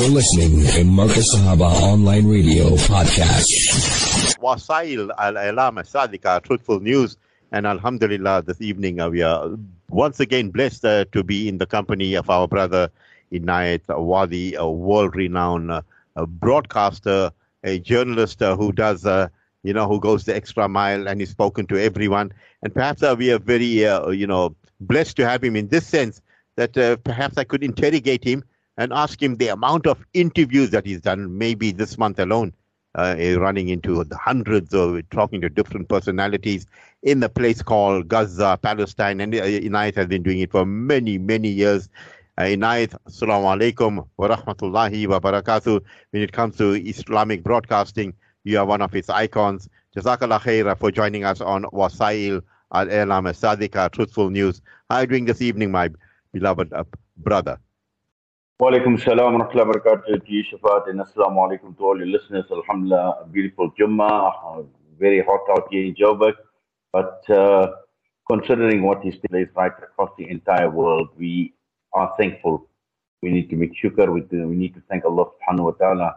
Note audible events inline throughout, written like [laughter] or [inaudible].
You're listening to Marcus Sahaba Online Radio Podcast. Wasail Al Alam Sadika, Truthful News. And Alhamdulillah, this evening uh, we are once again blessed uh, to be in the company of our brother Inayet Wadee, a world renowned uh, broadcaster, a journalist uh, who does, uh, you know, who goes the extra mile and is spoken to everyone. And perhaps uh, we are very, you know, blessed to have him in this sense that perhaps I could interrogate him and ask him the amount of interviews that he's done, maybe this month alone, uh, running into the hundreds of talking to different personalities in the place called Gaza, Palestine, and uh, Inayet has been doing it for many, many years. Uh, Inayet, assalamu alaikum wa rahmatullahi wa barakatuh. When it comes to Islamic broadcasting, you are one of its icons. Jazakallah khair for joining us on Wasail al-Ilam Sadika, Truthful News. How are you doing this evening, my beloved uh, brother? Walaikum salam wa rahmatullahi wa barakatuh and assalamu alaikum to all your listeners. Alhamdulillah, beautiful Jummah, very hot out here in Joburg. But uh, considering what is taking place right across the entire world, we are thankful. We need to make shukr, we, we need to thank Allah subhanahu wa ta'ala.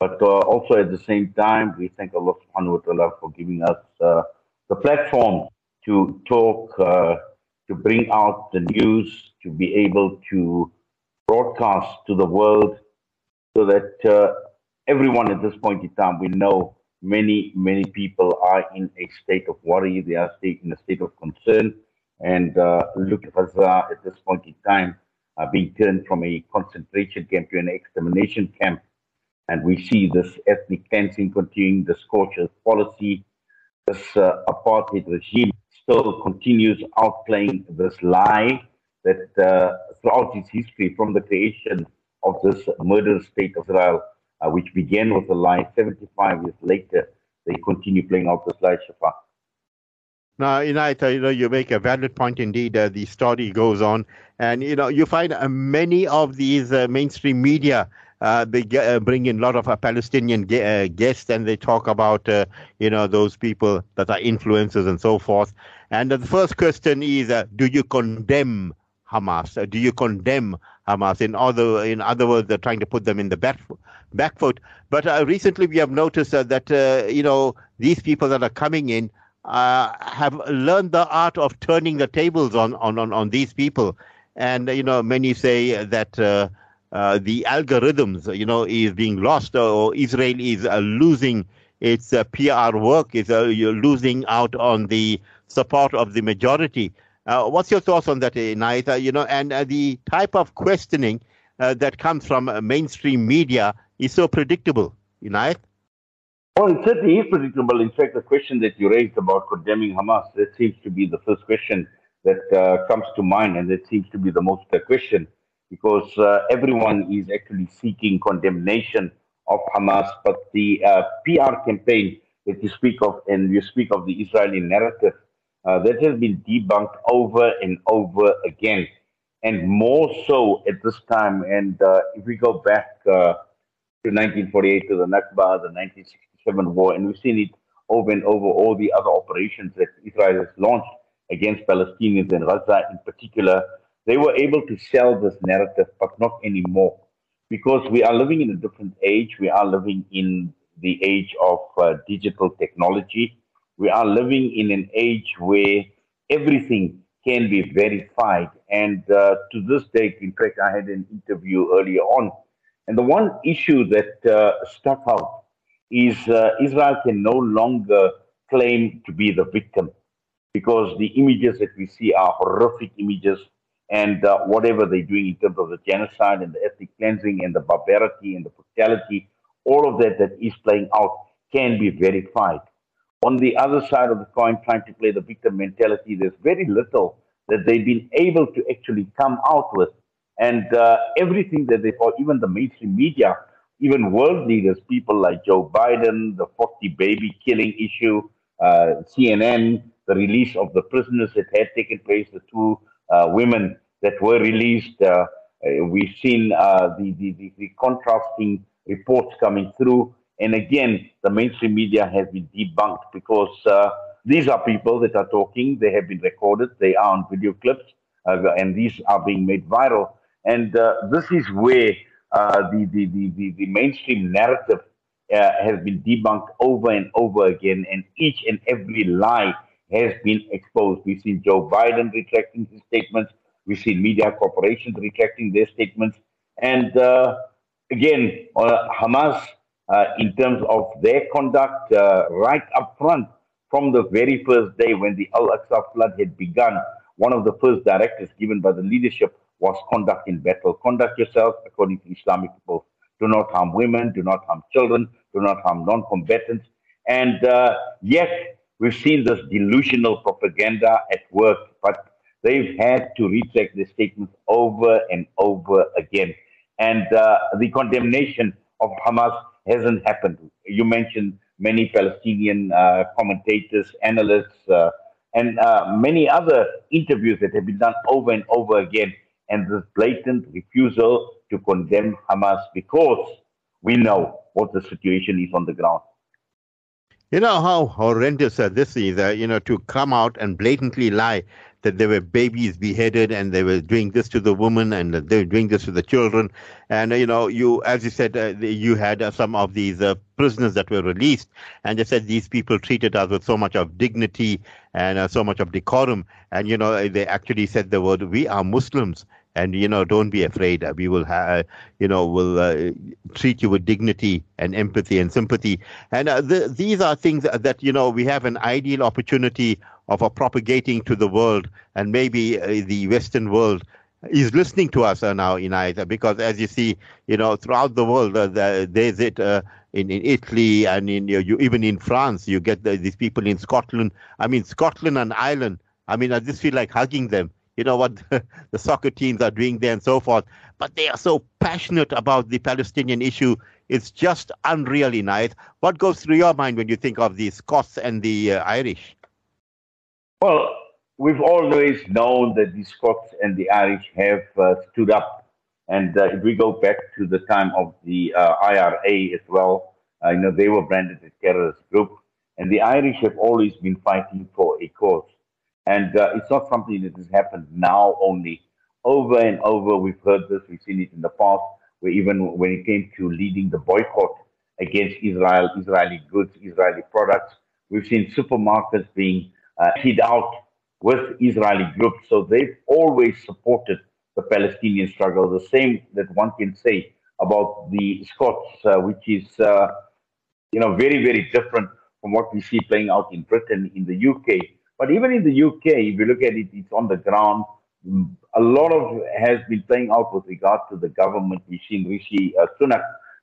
But uh, also at the same time, we thank Allah subhanahu wa ta'ala for giving us uh, the platform to talk, uh, to bring out the news, to be able to broadcast to the world so that uh, everyone at this point in time we know many many people are in a state of worry. They are in a state of concern. And uh, look at Gaza at this point in time uh, being turned from a concentration camp to an extermination camp and we see this ethnic cleansing continuing the scorches policy this uh, apartheid regime still continues outplaying this lie that uh, throughout its history, from the creation of this murderous state of Israel, uh, which began with a lie, 75 years later, they continue playing out this lie, Shafa. Now, Inayet, you know, you make a valid point indeed. Uh, the story goes on, and you know, you find uh, many of these uh, mainstream media uh, they get, uh, bring in a lot of uh, Palestinian guests, and they talk about you know those people that are influencers and so forth. And the first question is, do you condemn Hamas? Uh, do you condemn Hamas? In other, in other words, they're trying to put them in the back, back foot. But uh, recently, we have noticed uh, that uh, you know these people that are coming in uh, have learned the art of turning the tables on on on, on these people, and you know many say that. Uh, the algorithms, you know, is being lost, or Israel is losing its PR work, is losing out on the support of the majority. Uh, what's your thoughts on that? Uh, you know, and uh, the type of questioning uh, that comes from uh, mainstream media is so predictable, Inayet? Well, it certainly is predictable. In fact, the question that you raised about condemning Hamas, that seems to be the first question that uh, comes to mind, and that seems to be the most question because everyone is actually seeking condemnation of Hamas. But the PR campaign that you speak of, and you speak of the Israeli narrative, uh, that has been debunked over and over again, and more so at this time. And uh, if we go back uh, to 1948, to the Nakba, the 1967 war, and we've seen it over and over all the other operations that Israel has launched against Palestinians and Gaza in particular, they were able to sell this narrative, but not anymore. Because we are living in a different age. We are living in the age of uh, digital technology we are living in an age where everything can be verified. And uh, to this date, in fact, I had an interview earlier on. And the one issue that uh, stuck out is uh, Israel can no longer claim to be the victim because the images that we see are horrific images. And uh, whatever they're doing in terms of the genocide and the ethnic cleansing and the barbarity and the brutality, all of that that is playing out can be verified on the other side of the coin, trying to play the victim mentality, there's very little that they've been able to actually come out with. And uh, everything that they, or even the mainstream media, even world leaders, people like Joe Biden, the 40 baby killing issue, uh, CNN, the release of the prisoners that had taken place, the two uh, women that were released. Uh, uh, we've seen uh, the, the, the, the contrasting reports coming through and again, the mainstream media has been debunked because uh, these are people that are talking. They have been recorded. They are on video clips, uh, and these are being made viral. And uh, this is where uh, the, the, the, the, mainstream narrative uh, has been debunked over and over again, and each and every lie has been exposed. We've seen Joe Biden retracting his statements. We've seen media corporations retracting their statements. And uh, again, Hamas, in terms of their conduct, uh, right up front from the very first day when the Al Aqsa flood had begun, one of the first directives given by the leadership was conduct in battle. Conduct yourself according to Islamic principles. Do not harm women, do not harm children, do not harm non combatants. And uh, yet, we've seen this delusional propaganda at work, but they've had to retract their statements over and over again. And uh, the condemnation of Hamas hasn't happened. You mentioned many Palestinian uh, commentators, analysts, uh, and uh, many other interviews that have been done over and over again and this blatant refusal to condemn Hamas because we know what the situation is on the ground. You know how horrendous this is, uh, you know, to come out and blatantly lie that there were babies beheaded and they were doing this to the woman and they were doing this to the children. And, uh, you know, you, as you said, uh, you had uh, some of these uh, prisoners that were released and they said these people treated us with so much of dignity and so much of decorum. And, you know, they actually said the word, we are Muslims and you know don't be afraid uh, we will have you know will uh, treat you with dignity and empathy and sympathy and uh, the, these are things that you know we have an ideal opportunity of uh, propagating to the world and maybe uh, the western world is listening to us uh, now in either because as you see you know throughout the world there's it in, in Italy and in you, you, even in France you get the, these people in Scotland I mean Scotland and Ireland I mean I just feel like hugging them you know what [laughs] the soccer teams are doing there and so forth. But they are so passionate about the Palestinian issue. It's just unreal Inayet. What goes through your mind when you think of the Scots and the uh, Irish? Well, we've always known that the Scots and the Irish have uh, stood up. And uh, if we go back to the time of the uh, IRA as well, uh, you know, they were branded as terrorist group. And the Irish have always been fighting for a cause. And uh, it's not something that has happened now only. Over and over, we've heard this, we've seen it in the past, where even when it came to leading the boycott against Israel, Israeli goods, Israeli products, we've seen supermarkets being uh, hid out with Israeli groups. So they've always supported the Palestinian struggle, the same that one can say about the Scots, uh, which is, uh, you know, very, very different from what we see playing out in Britain, in the UK, but even in the UK, if you look at it, it's on the ground. A lot of has been playing out with regard to the government. We've seen Rishi uh, Sunak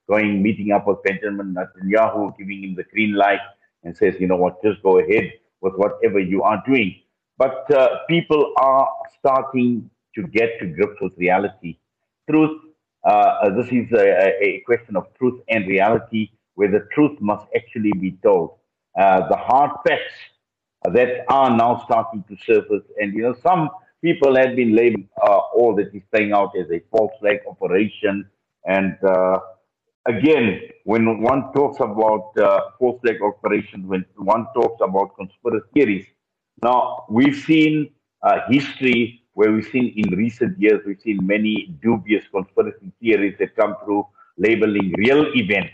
going, meeting up with Benjamin Netanyahu, giving him the green light and says, you know what, just go ahead with whatever you are doing. But uh, people are starting to get to grips with reality. Truth, uh, this is a, a, question of truth and reality where the truth must actually be told. Uh, the hard facts that are now starting to surface. And, you know, some people have been labeling uh, all that is playing out as a false flag operation. And uh, again, when one talks about uh, false flag operations, when one talks about conspiracy theories, now we've seen uh, history where we've seen in recent years, we've seen many dubious conspiracy theories that come through labeling real events.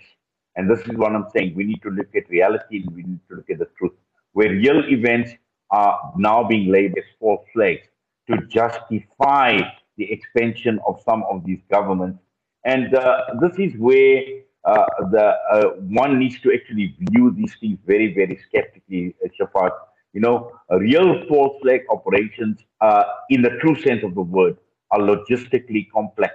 And this is what I'm saying. We need to look at reality and we need to look at the truth where real events are now being labeled as false flags to justify the expansion of some of these governments. And uh, this is where uh, the uh, one needs to actually view these things very, very skeptically, uh, Shafaat. You know, real false flag operations, uh, in the true sense of the word, are logistically complex.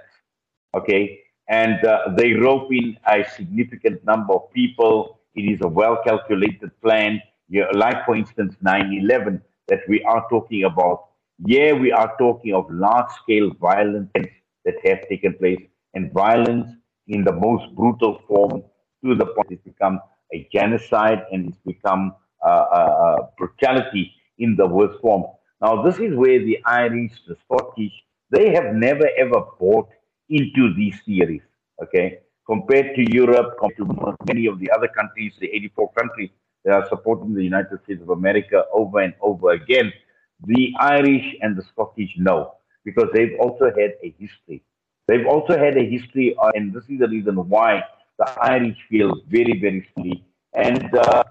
Okay, and uh, they rope in a significant number of people. It is a well calculated plan you know, like for instance 9-11 that we are talking about. Yeah, we are talking of large-scale violence that have taken place, and violence in the most brutal form to the point it's become a genocide and it's become uh, uh, brutality in the worst form. Now, this is where the Irish, the Scottish, they have never ever bought into these theories. Okay, compared to Europe, compared to many of the other countries, the 84 countries that are supporting the United States of America over and over again. The Irish and the Scottish know because they've also had a history. They've also had a history, of, and this is the reason why the Irish feel very, very strongly. And uh,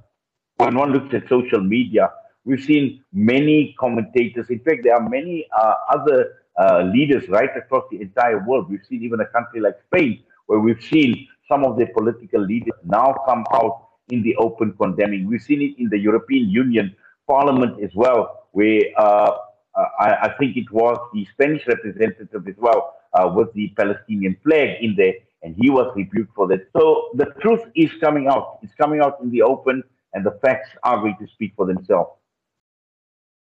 when one looks at social media, we've seen many commentators. In fact, there are many uh, other uh, leaders right across the entire world. We've seen even a country like Spain, where we've seen some of their political leaders now come out in the open condemning. We've seen it in the European Union Parliament as well, where uh, uh I, I, think it was the Spanish representative as well uh, with the Palestinian flag in there, and he was rebuked for that. So the truth is coming out. It's coming out in the open, and the facts are going to speak for themselves.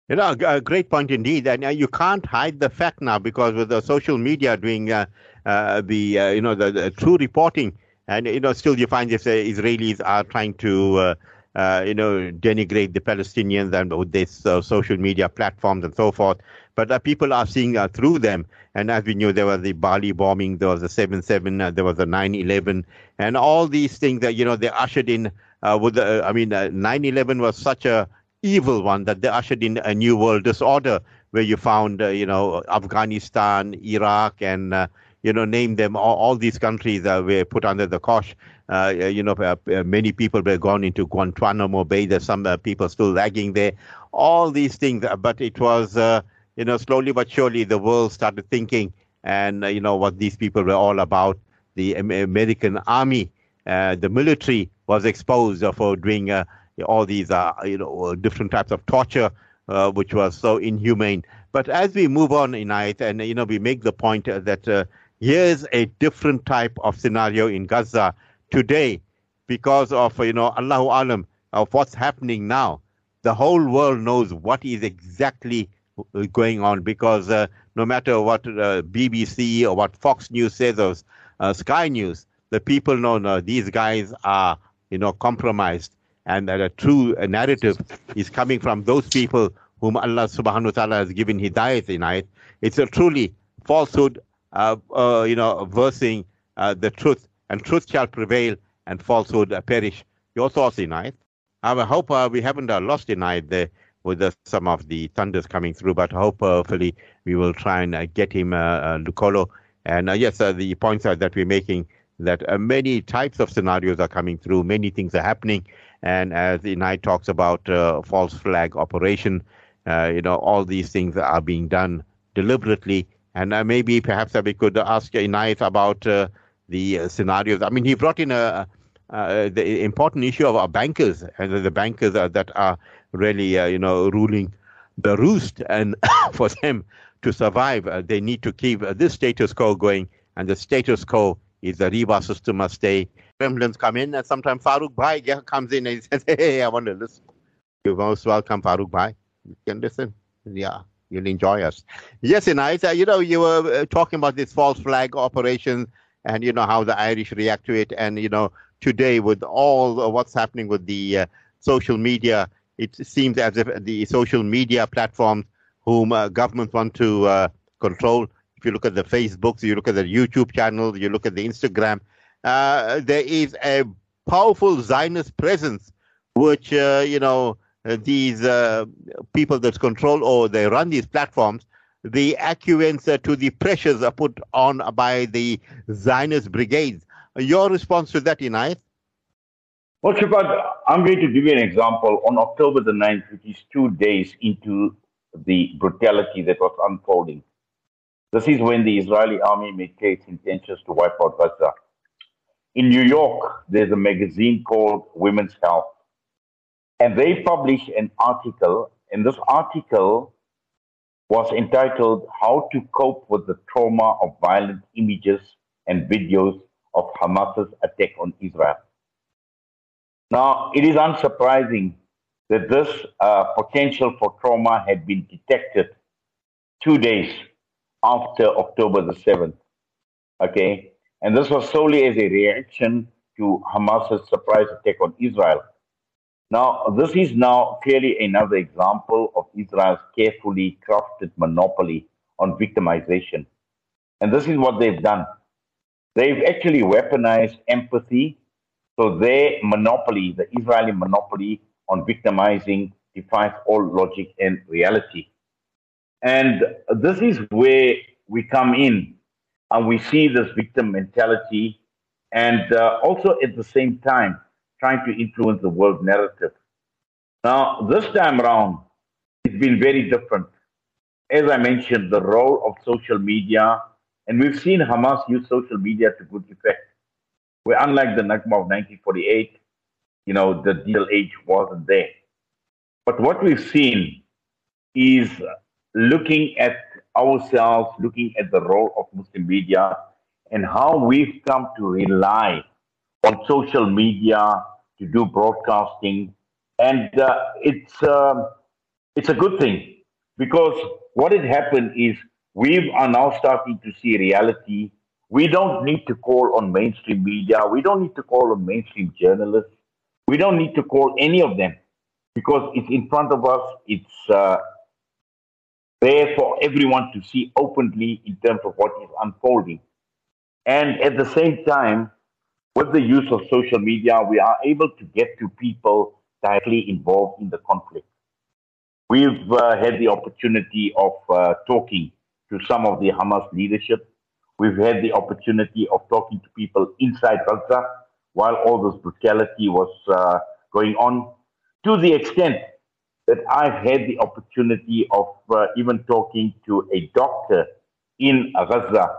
You know, a great point indeed. And uh, you can't hide the fact now because with the social media doing uh, uh, the, uh, you know, the, the, true reporting, and, you know, still you find if the Israelis are trying to, uh, uh, you know, denigrate the Palestinians and with this social media platforms and so forth. But people are seeing through them. And as we knew, there was the Bali bombing, there was the 7 7, there was the 9 11, and all these things that, you know, they ushered in with the, I mean, 9 11 was such a evil one that they ushered in a new world disorder where you found, uh, you know, Afghanistan, Iraq, and uh, you know, name them. All, all these countries uh, were put under the cosh. Uh, you know, uh, uh, many people were gone into Guantanamo Bay. There's some people still lagging there. All these things, but it was, you know, slowly but surely the world started thinking, and you know what these people were all about. The American army, the military was exposed for doing all these uh, you know uh, different types of torture, uh, which was so inhumane. But as we move on in it, and you know, we make the point that uh, here's a different type of scenario in Gaza today, because of you know Allahu Alam of what's happening now. The whole world knows what is exactly uh, going on because uh, no matter what BBC or what Fox News says or Sky News, the people know no, these guys are you know compromised and that a true narrative is coming from those people whom Allah subhanahu wa ta'ala has given hidayat in it. It's a truly falsehood, uh, uh, you know, versing uh, the truth, and truth shall prevail and falsehood perish. Your thoughts Inayet? I hope uh, we haven't uh, lost Inayet there with some of the thunders coming through, but hopefully we will try and get him, uh, Lucolo. And yes, the points that we're making that many types of scenarios are coming through, many things are happening, and as the talks about uh, false flag operation, uh, you know, all these things are being done deliberately. And uh, maybe perhaps we could ask Inayet about uh, the uh, scenarios. I mean, he brought in a, uh, the important issue of our bankers and the bankers that are really, you know, ruling the roost. And [coughs] for them to survive, they need to keep this status quo going. And the status quo is the riba system must stay gremlins come in, and sometimes Farooq Bhai comes in and he says, [laughs] Hey, I want to listen. You're most welcome, Farooq Bhai. You can listen. Yeah, you'll enjoy us. Yes, Inayet, uh, you know, you were uh, talking about this false flag operation and, you know, how the Irish react to it. And, you know, today with all what's happening with the uh, social media, it seems as if the social media platforms whom uh, governments want to uh, control, if you look at the Facebooks, you look at the YouTube channels, you look at the Instagram, uh, there is a powerful Zionist presence, which, you know, these uh, people that control or they run these platforms, the acuance to the pressures are put on by the Zionist brigades. Your response to that, Inayet? Well, Shafaat, I'm going to give you an example. On October the 9th, which is two days into the brutality that was unfolding, this is when the Israeli army made clear its intentions to wipe out Gaza. In New York, there's a magazine called Women's Health, and they published an article, and this article was entitled How to Cope with the Trauma of Violent Images and Videos of Hamas's Attack on Israel. Now, it is unsurprising that this uh, potential for trauma had been detected two days after October the 7th. Okay, and this was solely as a reaction to Hamas's surprise attack on Israel. Now, this is now clearly another example of Israel's carefully crafted monopoly on victimization. And this is what they've done. They've actually weaponized empathy. So their monopoly, the Israeli monopoly on victimizing, defies all logic and reality. And this is where we come in and we see this victim mentality, and uh, also at the same time trying to influence the world narrative. Now, this time around, it's been very different. As I mentioned, the role of social media, and we've seen Hamas use social media to good effect. Where unlike the Nakba of 1948, you know, the age wasn't there. But what we've seen is looking at ourselves, looking at the role of Muslim media and how we've come to rely on social media to do broadcasting. And uh, it's, uh, it's a good thing because what had happened is we are now starting to see reality. We don't need to call on mainstream media. We don't need to call on mainstream journalists. We don't need to call any of them because it's in front of us. It's uh, there for everyone to see openly in terms of what is unfolding. And at the same time, with the use of social media, we are able to get to people directly involved in the conflict. We've uh, had the opportunity of uh, talking to some of the Hamas leadership. We've had the opportunity of talking to people inside Gaza while all this brutality was uh, going on, to the extent that I've had the opportunity of uh, even talking to a doctor in Gaza.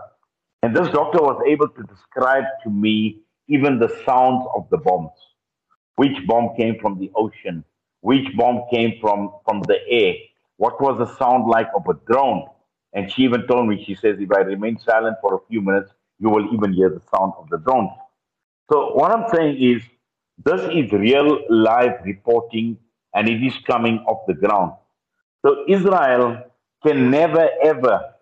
And this doctor was able to describe to me even the sounds of the bombs. Which bomb came from the ocean? Which bomb came from, from the air? What was the sound like of a drone? And she even told me, she says, if I remain silent for a few minutes, you will even hear the sound of the drones. So what I'm saying is, this is real live reporting and it is coming off the ground. So Israel can never ever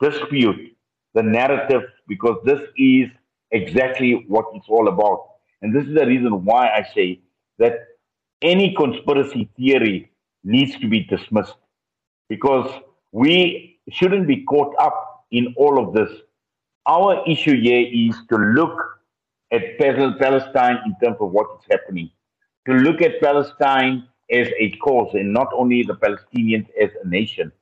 dispute the narrative because this is exactly what it's all about. And this is the reason why I say that any conspiracy theory needs to be dismissed because we shouldn't be caught up in all of this. Our issue here is to look at Palestine in terms of what is happening, to look at Palestine as a cause and not only the Palestinians as a nation.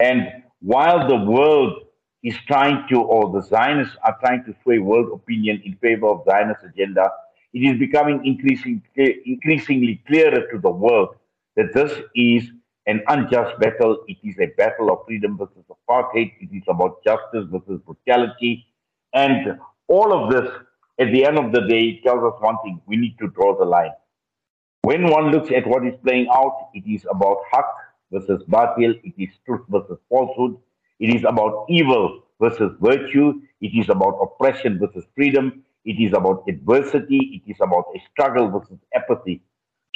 And while the world is trying to, or the Zionists are trying to sway world opinion in favor of Zionist agenda, it is becoming increasing, increasingly clearer to the world that this is an unjust battle. It is a battle of freedom versus apartheid. It is about justice versus brutality. And all of this, at the end of the day, tells us one thing we need to draw the line. When one looks at what is playing out, it is about haq versus batil, it is truth versus falsehood, it is about evil versus virtue, it is about oppression versus freedom, it is about adversity, it is about a struggle versus apathy.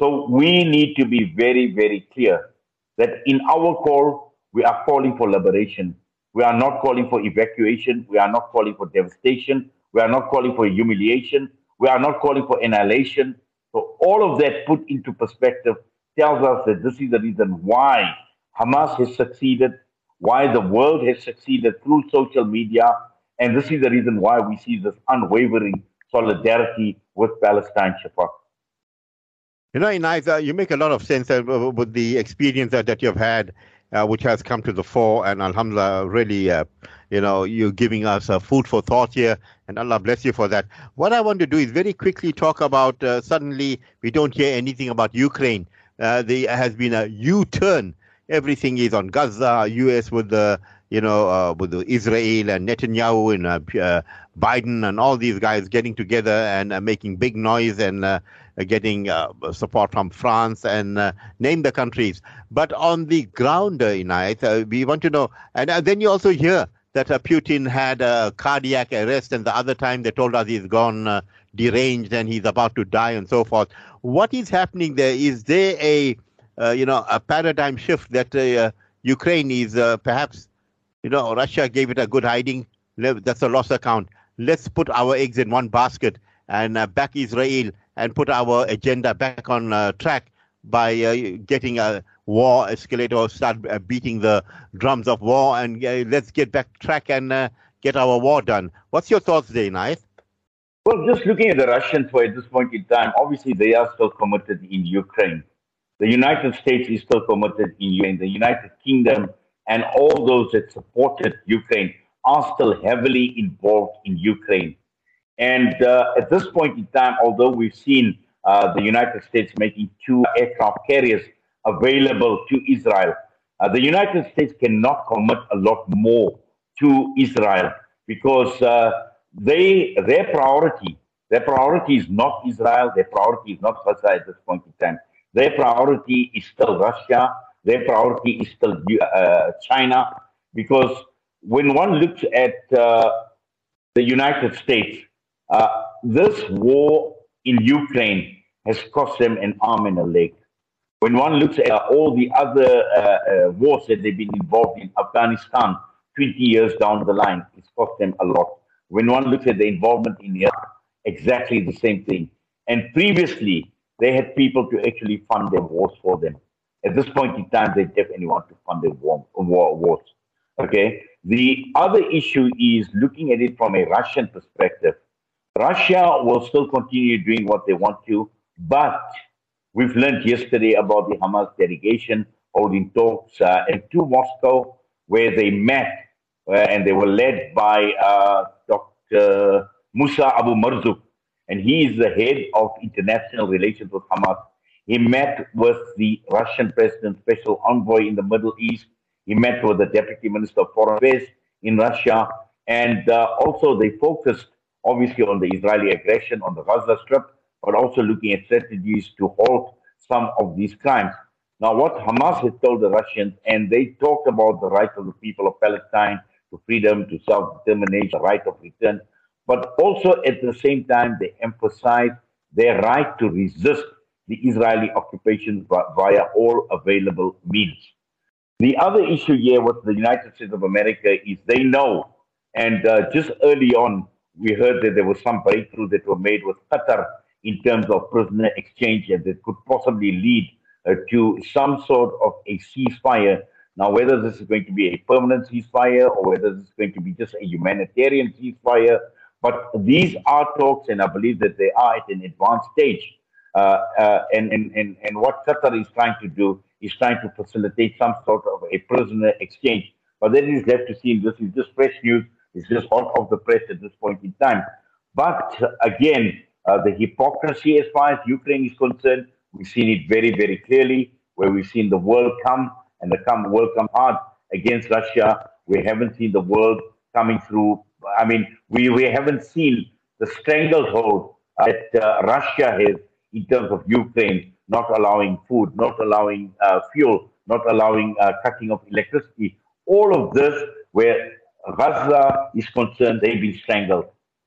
So we need to be very, very clear that in our call, we are calling for liberation. We are not calling for evacuation. We are not calling for devastation. We are not calling for humiliation. We are not calling for annihilation. So all of that put into perspective tells us that this is the reason why Hamas has succeeded, why the world has succeeded through social media, and this is the reason why we see this unwavering solidarity with Palestine, Shafaat. You know, Inayet, you make a lot of sense uh, with the experience that, you've had, uh, which has come to the fore, and Alhamdulillah, really uh, you know, you're giving us uh, food for thought here, and Allah bless you for that. What I want to do is very quickly talk about. Uh, suddenly, we don't hear anything about Ukraine. Uh, there has been a U-turn. Everything is on Gaza. U.S. with the you know, uh, with Israel and Netanyahu and uh, uh, Biden and all these guys getting together and uh, making big noise and uh, getting uh, support from France and name the countries. But on the ground, uh, Inayet, we want to know, and then you also hear that Putin had a cardiac arrest, and the other time they told us he's gone deranged and he's about to die, and so forth. What is happening there? Is there a you know a paradigm shift that uh, Ukraine is uh, perhaps you know Russia gave it a good hiding. That's a loss account. Let's put our eggs in one basket and uh, back Israel and put our agenda back on track by getting a war escalate or start uh, beating the drums of war and uh, let's get back track and uh, get our war done. What's your thoughts there? Well, just looking at the Russians at this point in time, obviously they are still committed in Ukraine. The United States is still committed in Ukraine. The United Kingdom and all those that supported Ukraine are still heavily involved in Ukraine. And uh, at this point in time, although we've seen uh, the United States making two aircraft carriers available to Israel, uh, the United States cannot commit a lot more to Israel because uh, they their priority their priority is not Israel, their priority is not Gaza at this point in time. Their priority is still Russia, their priority is still uh, China, because when one looks at uh, the United States, uh, this war in Ukraine has cost them an arm and a leg. When one looks at all the other uh, uh, wars that they've been involved in, Afghanistan, 20 years down the line, it's cost them a lot. When one looks at the involvement in Iraq, exactly the same thing. And previously, they had people to actually fund their wars for them. At this point in time, they definitely want to fund their war, war, wars. Okay. The other issue is looking at it from a Russian perspective. Russia will still continue doing what they want to, but we've learned yesterday about the Hamas delegation holding talks uh, into Moscow, where they met uh, and they were led by uh, Dr. Musa Abu Marzuk, and he is the head of international relations with Hamas. He met with the Russian president's special envoy in the Middle East. He met with the deputy minister of foreign affairs in Russia. And uh, also, they focused obviously on the Israeli aggression on the Gaza Strip, but also looking at strategies to halt some of these crimes. Now, what Hamas has told the Russians, and they talked about the right of the people of Palestine to freedom, to self determination, the right of return, but also at the same time, they emphasize their right to resist the Israeli occupation via all available means. The other issue here with the United States of America is they know, and uh, just early on, we heard that there was some breakthrough that were made with Qatar in terms of prisoner exchange and that could possibly lead uh, to some sort of a ceasefire. Now, whether this is going to be a permanent ceasefire or whether this is going to be just a humanitarian ceasefire, but these are talks, and I believe that they are at an advanced stage. Uh, uh, and, and, and, and what Qatar is trying to do is trying to facilitate some sort of a prisoner exchange. But that is left to see. This is just fresh news. It's just hot off the press at this point in time. But again, uh, the hypocrisy as far as Ukraine is concerned, we've seen it very, very clearly, where we've seen the world come and the come world come hard against Russia. We haven't seen the world coming through I mean, we, we haven't seen the stranglehold that uh, Russia has in terms of Ukraine not allowing food, not allowing uh, fuel, not allowing uh, cutting of electricity. All of this, where Gaza is concerned, they've been strangled.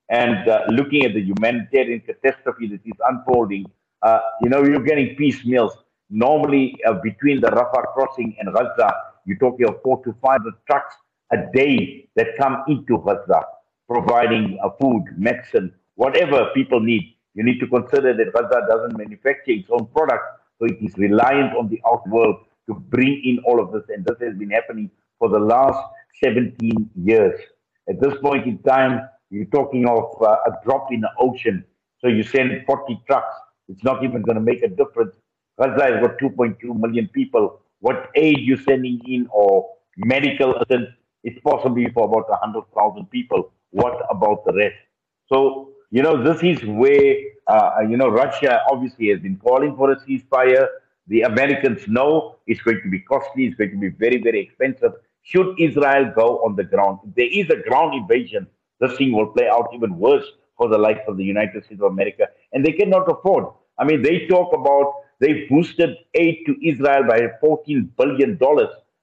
And uh, looking at the humanitarian catastrophe that is unfolding, uh, you know, you're getting piecemeals. Normally, uh, between the Rafah crossing and Gaza, you're talking of four to five trucks a day that come into Gaza, providing uh, food, medicine, whatever people need. You need to consider that Gaza doesn't manufacture its own products, so it is reliant on the out world to bring in all of this. And this has been happening for the last 17 years. At this point in time, you're talking of uh, a drop in the ocean. So you send 40 trucks. It's not even going to make a difference. Gaza has got 2.2 million people. What aid you're sending in or medical assistance it's possibly for about 100,000 people. What about the rest? So, you know, this is where, uh, you know, Russia obviously has been calling for a ceasefire. The Americans know it's going to be costly, it's going to be very, very expensive. Should Israel go on the ground? If there is a ground invasion, this thing will play out even worse for the likes of the United States of America. And they cannot afford. I mean, they talk about they boosted aid to Israel by $14 billion.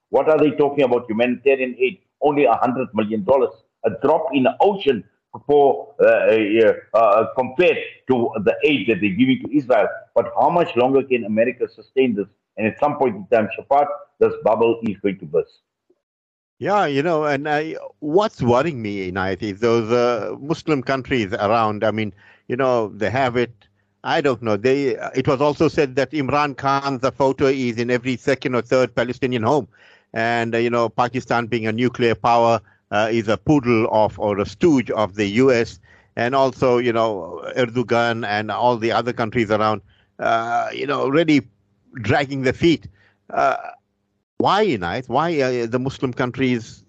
What are they talking about? Humanitarian aid only a hundred million dollars, a drop in the ocean for uh, uh, uh, compared to the aid that they're giving to Israel. But how much longer can America sustain this? And at some point in time, Shafaat, this bubble is going to burst. Yeah, you know, and what's worrying me, Inayet, is those uh, Muslim countries around. I mean, you know, they have it. I don't know. They. It was also said that Imran Khan's photo is in every second or third Palestinian home and uh, you know Pakistan being a nuclear power uh, is a poodle of or a stooge of the U.S. and also you know Erdogan and all the other countries around, uh, you know, really dragging their feet. Why, Inayet? Why the Muslim countries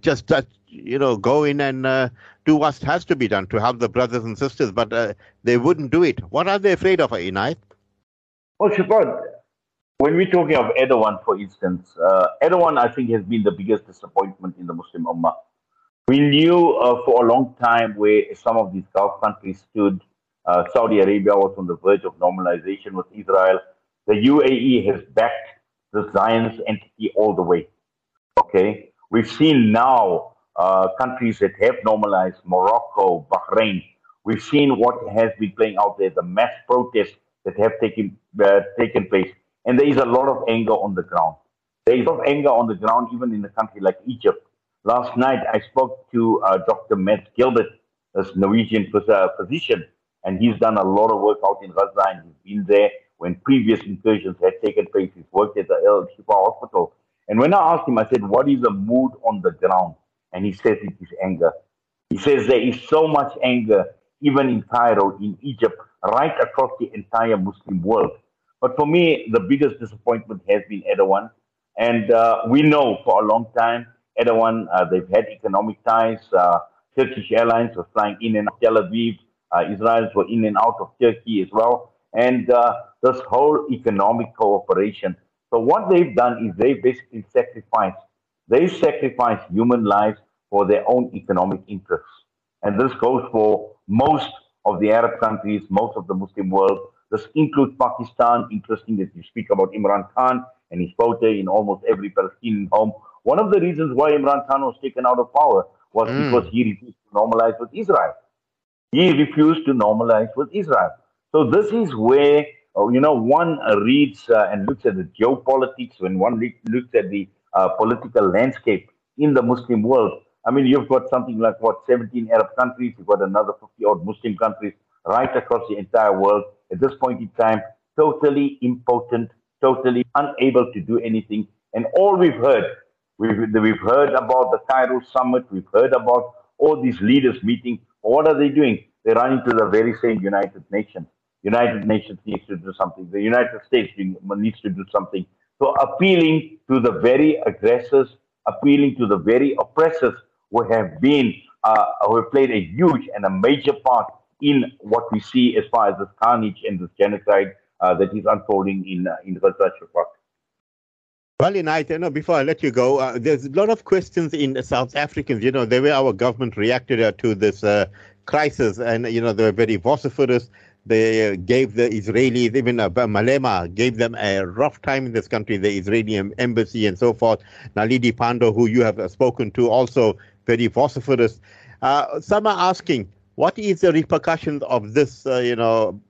just you know, go in and uh, do what has to be done to help the brothers and sisters, but uh, they wouldn't do it. What are they afraid of, Inayet? Well, Shafaat, when we're talking of Erdogan, for instance, uh, Erdogan, I think, has been the biggest disappointment in the Muslim Ummah. We knew uh, for a long time where some of these Gulf countries stood. Uh, Saudi Arabia was on the verge of normalization with Israel. The UAE has backed the Zionist entity all the way. Okay, we've seen now uh, countries that have normalized Morocco, Bahrain. We've seen what has been playing out there, the mass protests that have taken uh, taken place, and there is a lot of anger on the ground. There is a lot of anger on the ground, even in a country like Egypt. Last night, I spoke to uh, Dr. Mads Gilbert, a Norwegian uh, physician, and he's done a lot of work out in Gaza, and he's been there when previous incursions had taken place. He's worked at the El Shifa hospital. And when I asked him, I said, What is the mood on the ground? And he says it is anger. He says there is so much anger, even in Cairo, in Egypt, right across the entire Muslim world. But for me, the biggest disappointment has been Erdogan. And uh, we know for a long time, Erdogan, uh, they've had economic ties. Uh, Turkish Airlines was flying in and out of Tel Aviv. Uh, Israelis were in and out of Turkey as well. And uh, this whole economic cooperation. So what they've done is they basically sacrificed, they sacrificed human lives for their own economic interests. And this goes for most of the Arab countries, most of the Muslim world. This includes Pakistan. Interesting that you speak about Imran Khan and his photo in almost every Palestinian home. One of the reasons why Imran Khan was taken out of power was mm. because he refused to normalize with Israel. He refused to normalize with Israel. So this is where uh, you know one reads uh, and looks at the geopolitics when one re- looks at the uh, political landscape in the Muslim world. I mean, you've got something like what 17 Arab countries, you've got another 50 odd Muslim countries right across the entire world. At this point in time, totally impotent, totally unable to do anything. And all we've heard, we've, we've heard about the Cairo summit, we've heard about all these leaders meeting. What are they doing? They're running to the very same United Nations. United Nations needs to do something. The United States needs to do something. So appealing to the very aggressors, appealing to the very oppressors who have been, uh, who have played a huge and a major part in what we see as far as this carnage and this genocide uh, that is unfolding in uh, in Gaza Park. Well, Inayet, you know, before I let you go, uh, there's a lot of questions in South Africans. You know, the way our government reacted uh, to this uh, crisis, and you know, they were very vociferous. They gave the Israelis, even uh, Malema, gave them a rough time in this country, the Israeli embassy and so forth. Naledi Pandor, who you have spoken to, also very vociferous. Uh, some are asking, what is the repercussions of this, uh, you know,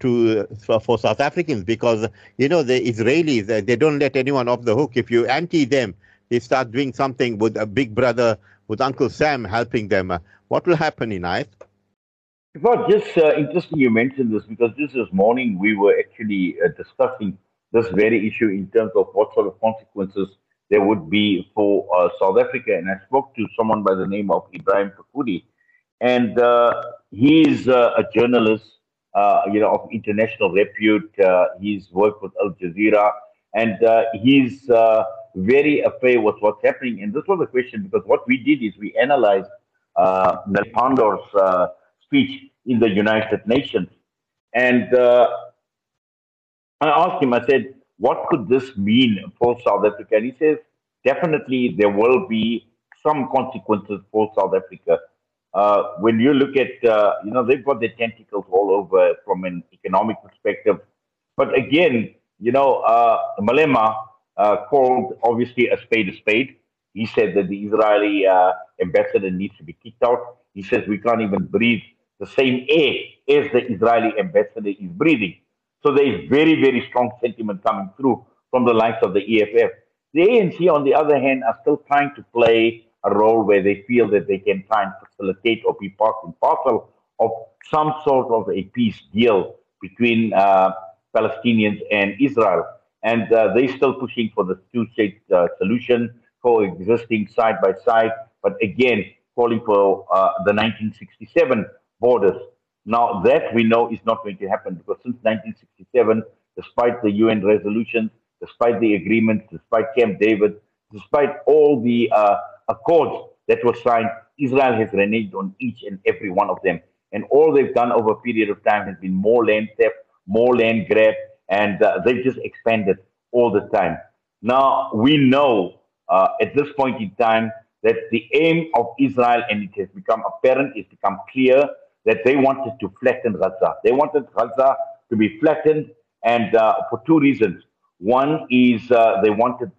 to for, South Africans? Because, you know, the Israelis, uh, they don't let anyone off the hook. If you anti them, they start doing something with a big brother, with Uncle Sam helping them. Uh, what will happen in life? Well, just uh, interesting you mentioned this because this this morning we were actually uh, discussing this very issue in terms of what sort of consequences there would be for uh, South Africa. And I spoke to someone by the name of Ibrahim Fakudi, and uh, he's uh, a journalist, uh, you know, of international repute. he's worked with Al Jazeera, and he's very afraid with what's happening. And this was a question because what we did is we analyzed uh, Pandor's speech in the United Nations. And uh, I asked him, I said, what could this mean for South Africa? And he says, definitely there will be some consequences for South Africa. Uh, when you look at, uh, you know, they've got their tentacles all over from an economic perspective. But again, you know, uh, Malema uh, called obviously a spade a spade. He said that the Israeli uh, ambassador needs to be kicked out. He says we can't even breathe the same air as the Israeli ambassador is breathing. So there is very, very strong sentiment coming through from the likes of the EFF. The ANC, on the other hand, are still trying to play a role where they feel that they can try and facilitate or be part and parcel of some sort of a peace deal between uh, Palestinians and Israel. And uh, they're still pushing for the two state uh, solution, coexisting side by side, but again, calling for uh, the 1967 borders. Now, that we know is not going to happen because since 1967, despite the UN resolutions, despite the agreements, despite Camp David, despite all the uh, accords that was signed, Israel has reneged on each and every one of them. And all they've done over a period of time has been more land theft, more land grab, and uh, they've just expanded all the time. Now, we know uh, at this point in time that the aim of Israel, and it has become apparent, it's become clear that they wanted to flatten Gaza. They wanted Gaza to be flattened, and uh, for two reasons. One is uh, they wanted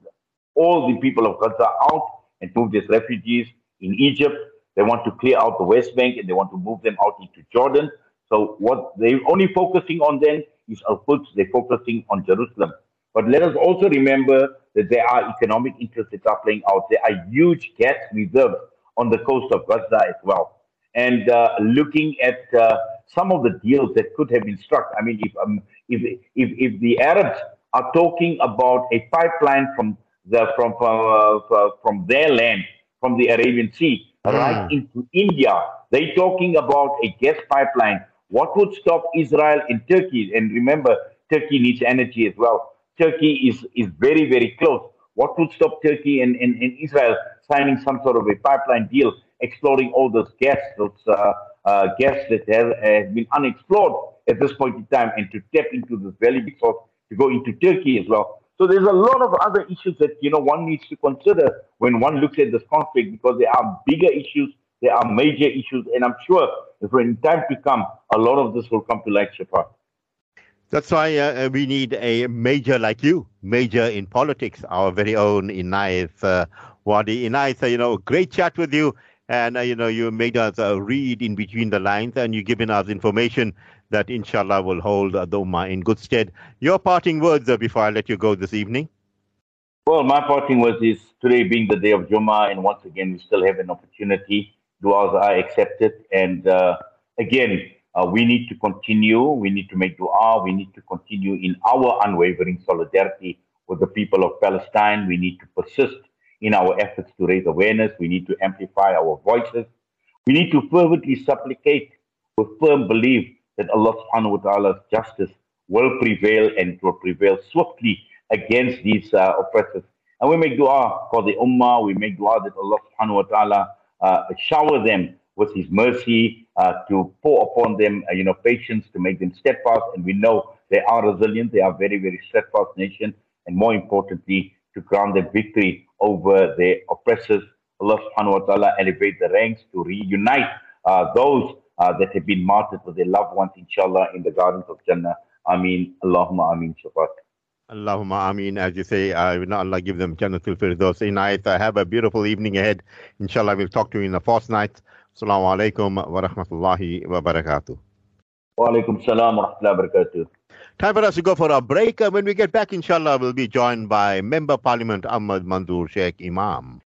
all the people of Gaza out and move these refugees in Egypt. They want to clear out the West Bank and they want to move them out into Jordan. So what they're only focusing on then is Al-Quds. They're focusing on Jerusalem. But let us also remember that there are economic interests that are playing out. There are huge gas reserves on the coast of Gaza as well. And uh, looking at uh, some of the deals that could have been struck, I mean, if, um, if, if, if the Arabs are talking about a pipeline from the from from, uh, from their land, from the Arabian Sea, mm. right into India. They're talking about a gas pipeline. What would stop Israel and Turkey? And remember, Turkey needs energy as well. Turkey is, is very, very close. What would stop Turkey and, and, and Israel signing some sort of a pipeline deal, exploring all those gas, those uh, uh, gas that have, have been unexplored at this point in time, and to tap into this very big source to go into Turkey as well? So there's a lot of other issues that you know one needs to consider when one looks at this conflict because there are bigger issues, there are major issues, and I'm sure if in time to come, a lot of this will come to light, Shafaat. That's why uh, we need a major like you, major in politics, our very own Inayet uh, Wadee. Inayet, uh, you know, great chat with you. And, uh, you know, you made us uh, read in between the lines and you've given us information that inshallah will hold the Ummah in good stead. Your parting words before I let you go this evening? Well, my parting words is today being the day of Jummah, and once again, we still have an opportunity. Du'as are accepted. And uh, again, uh, we need to continue. We need to make dua. We need to continue in our unwavering solidarity with the people of Palestine. We need to persist in our efforts to raise awareness. We need to amplify our voices. We need to fervently supplicate with firm belief that Allah subhanahu wa ta'ala's justice will prevail and will prevail swiftly against these uh, oppressors. And we make dua for the ummah, we make dua that Allah subhanahu wa ta'ala uh, shower them with His mercy, uh, to pour upon them, uh, you know, patience, to make them steadfast. And we know they are resilient, they are very, very steadfast nation. And more importantly, to grant them victory over their oppressors. Allah subhanahu wa ta'ala elevate the ranks to reunite uh, those that have been martyred for their loved ones, inshallah, in the gardens of Jannah. Ameen. Allahumma ameen. Shafaat. Allahumma ameen. As you say, uh, Allah give them Jannatul Firdaus. Inayet, uh, have a beautiful evening ahead. Inshallah, we'll talk to you in the fourth night. Assalamu alaikum wa rahmatullahi wa barakatuh. Wa alaikum salam wa rahmatullahi wa barakatuh. Time for us to go for a break. Uh, when we get back, inshallah, we'll be joined by Member Parliament Ahmed Munzoor Shaik Emam.